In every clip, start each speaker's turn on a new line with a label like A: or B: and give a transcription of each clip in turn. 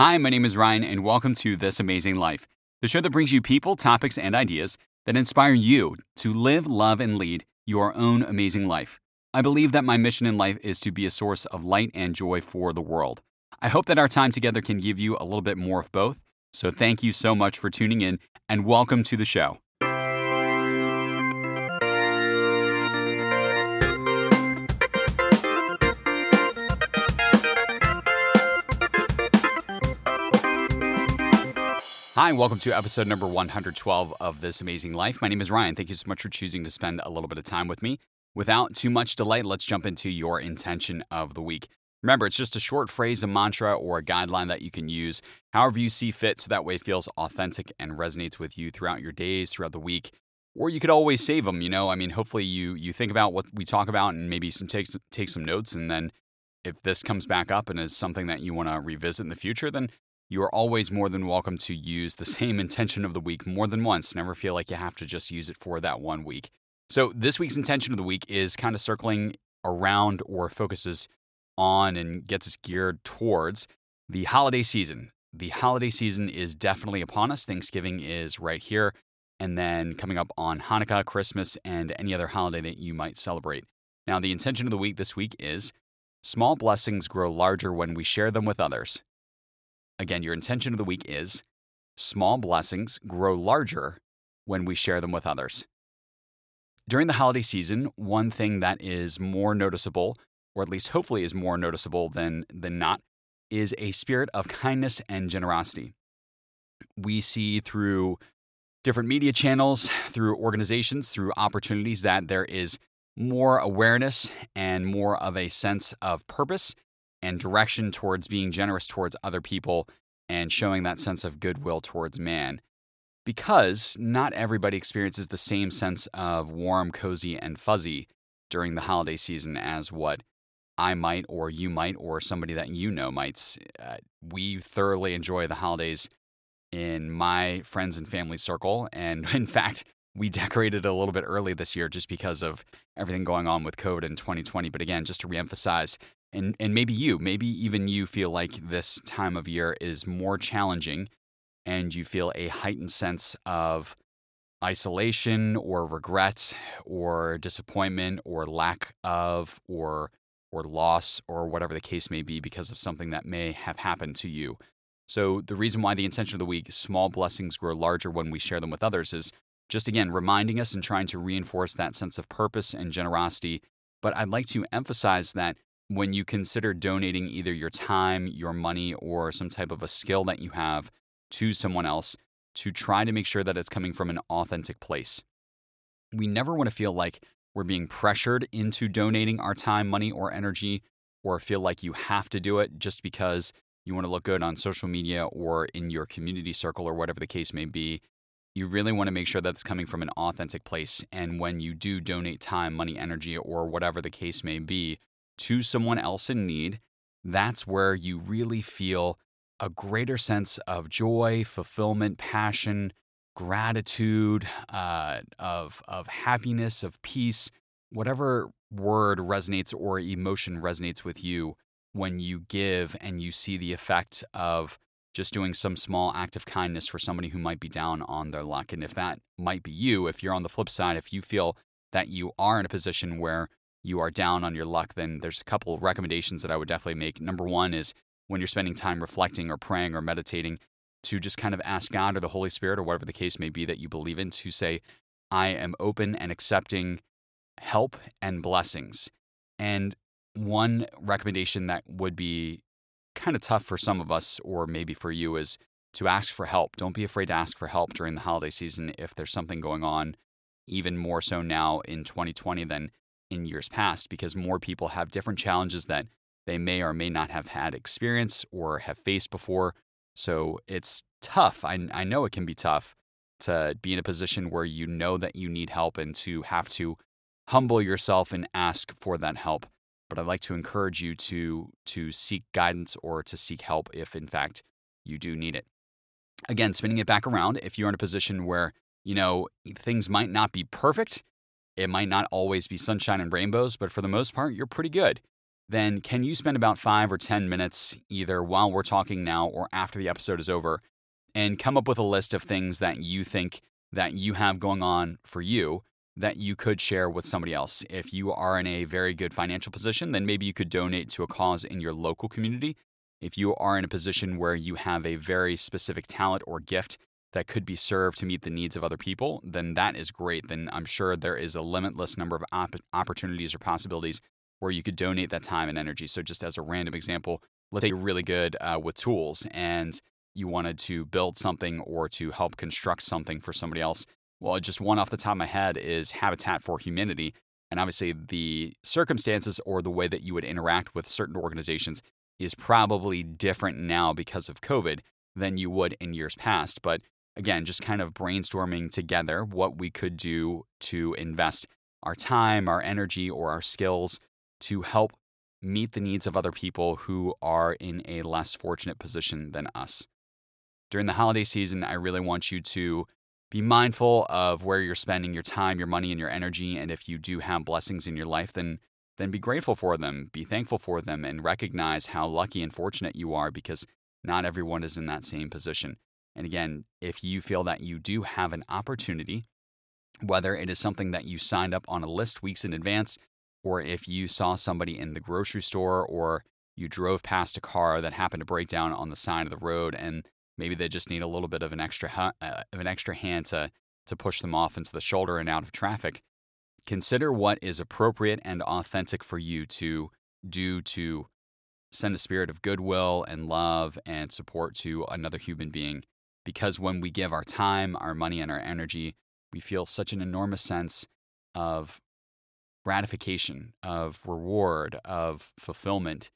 A: Hi, my name is Ryan, and welcome to This Amazing Life, the show that brings you people, topics, and ideas that inspire you to live, love, and lead your own amazing life. I believe that my mission in life is to be a source of light and joy for the world. I hope that our time together can give you a little bit more of both. So, thank you so much for tuning in, and welcome to the show. Hi, welcome to episode number 112 of This Amazing Life. My name is Ryan. Thank you so much for choosing to spend a little bit of time with me. Without too much delay, let's jump into your intention of the week. Remember, it's just a short phrase, a mantra, or a guideline that you can use however you see fit so that way it feels authentic and resonates with you throughout your days, throughout the week. Or you could always save them, you know? I mean, hopefully you you think about what we talk about and maybe some take, take some notes and then if this comes back up and is something that you want to revisit in the future, then you are always more than welcome to use the same intention of the week more than once. Never feel like you have to just use it for that one week. So, this week's intention of the week is kind of circling around or focuses on and gets us geared towards the holiday season. The holiday season is definitely upon us. Thanksgiving is right here. And then coming up on Hanukkah, Christmas, and any other holiday that you might celebrate. Now, the intention of the week this week is small blessings grow larger when we share them with others. Again, your intention of the week is small blessings grow larger when we share them with others. During the holiday season, one thing that is more noticeable, or at least hopefully is more noticeable than, than not, is a spirit of kindness and generosity. We see through different media channels, through organizations, through opportunities that there is more awareness and more of a sense of purpose and direction towards being generous towards other people and showing that sense of goodwill towards man. Because not everybody experiences the same sense of warm, cozy, and fuzzy during the holiday season as what I might, or you might, or somebody that you know might. Uh, we thoroughly enjoy the holidays in my friends and family circle. And in fact, we decorated a little bit early this year just because of everything going on with COVID in 2020. But again, just to reemphasize, and and maybe you maybe even you feel like this time of year is more challenging and you feel a heightened sense of isolation or regret or disappointment or lack of or or loss or whatever the case may be because of something that may have happened to you. So the reason why the intention of the week small blessings grow larger when we share them with others is just again reminding us and trying to reinforce that sense of purpose and generosity. But I'd like to emphasize that when you consider donating either your time, your money, or some type of a skill that you have to someone else to try to make sure that it's coming from an authentic place. We never want to feel like we're being pressured into donating our time, money, or energy, or feel like you have to do it just because you want to look good on social media or in your community circle or whatever the case may be. You really want to make sure that's coming from an authentic place. And when you do donate time, money, energy, or whatever the case may be, to someone else in need, that's where you really feel a greater sense of joy, fulfillment, passion, gratitude, uh, of, of happiness, of peace, whatever word resonates or emotion resonates with you when you give and you see the effect of just doing some small act of kindness for somebody who might be down on their luck. And if that might be you, if you're on the flip side, if you feel that you are in a position where you are down on your luck, then there's a couple recommendations that I would definitely make. Number one is when you're spending time reflecting or praying or meditating, to just kind of ask God or the Holy Spirit or whatever the case may be that you believe in to say, I am open and accepting help and blessings. And one recommendation that would be kind of tough for some of us, or maybe for you, is to ask for help. Don't be afraid to ask for help during the holiday season if there's something going on, even more so now in 2020 than in years past because more people have different challenges that they may or may not have had experience or have faced before. So it's tough. I, I know it can be tough to be in a position where you know that you need help and to have to humble yourself and ask for that help. But I'd like to encourage you to to seek guidance or to seek help if in fact you do need it. Again, spinning it back around, if you're in a position where, you know, things might not be perfect, it might not always be sunshine and rainbows, but for the most part, you're pretty good. then can you spend about five or 10 minutes either while we're talking now or after the episode is over and come up with a list of things that you think that you have going on for you that you could share with somebody else. If you are in a very good financial position, then maybe you could donate to a cause in your local community. If you are in a position where you have a very specific talent or gift that could be served to meet the needs of other people, then that is great. Then I'm sure there is a limitless number of op- opportunities or possibilities where you could donate that time and energy. So, just as a random example, let's say you're really good uh, with tools and you wanted to build something or to help construct something for somebody else. Well, just one off the top of my head is Habitat for Humanity. And obviously, the circumstances or the way that you would interact with certain organizations is probably different now because of COVID than you would in years past. But again, just kind of brainstorming together what we could do to invest our time, our energy, or our skills to help meet the needs of other people who are in a less fortunate position than us. During the holiday season, I really want you to be mindful of where you're spending your time, your money, and your energy. And if you do have blessings in your life, then then be grateful for them, be thankful for them, and recognize how lucky and fortunate you are because not everyone is in that same position. And again, if you feel that you do have an opportunity, whether it is something that you signed up on a list weeks in advance, or if you saw somebody in the grocery store, or you drove past a car that happened to break down on the side of the road and Maybe they just need a little bit of an extra uh, of an extra hand to to push them off into the shoulder and out of traffic. Consider what is appropriate and authentic for you to do to send a spirit of goodwill and love and support to another human being. Because when we give our time, our money, and our energy, we feel such an enormous sense of gratification, of reward, of fulfillment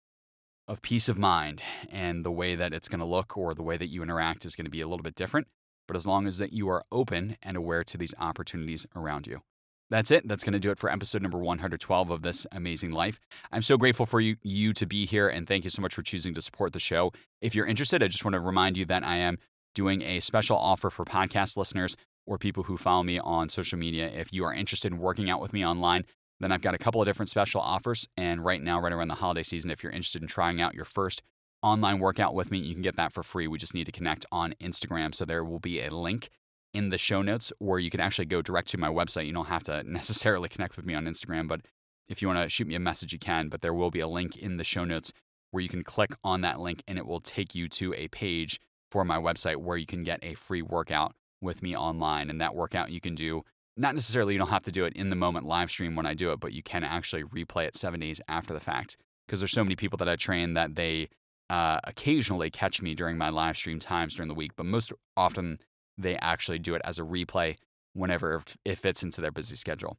A: of peace of mind. And the way that it's going to look or the way that you interact is going to be a little bit different. But as long as that you are open and aware to these opportunities around you. That's it. That's going to do it for episode number 112 of this amazing life. I'm so grateful for you, you to be here and thank you so much for choosing to support the show. If you're interested i just want to remind you that i am doing a special offer for podcast listeners or people who follow me on social media if you are interested in working out with me online then I've got a couple of different special offers. And right now, right around the holiday season, if you're interested in trying out your first online workout with me, you can get that for free. We just need to connect on Instagram. So there will be a link in the show notes, or you can actually go direct to my website. You don't have to necessarily connect with me on Instagram, but if you want to shoot me a message, you can. But there will be a link in the show notes where you can click on that link and it will take you to a page for my website where you can get a free workout with me online. And that workout you can do not necessarily you don't have to do it in the moment live stream when I do it, but you can actually replay it seven days after the fact because there's so many people that I train that they uh, occasionally catch me during my live stream times during the week, but most often they actually do it as a replay whenever it fits into their busy schedule.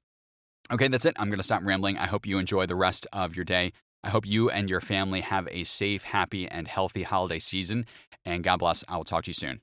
A: Okay, that's it. I'm going to stop rambling. I hope you enjoy the rest of your day. I hope you and your family have a safe, happy, and healthy holiday season. And God bless. I will talk to you soon.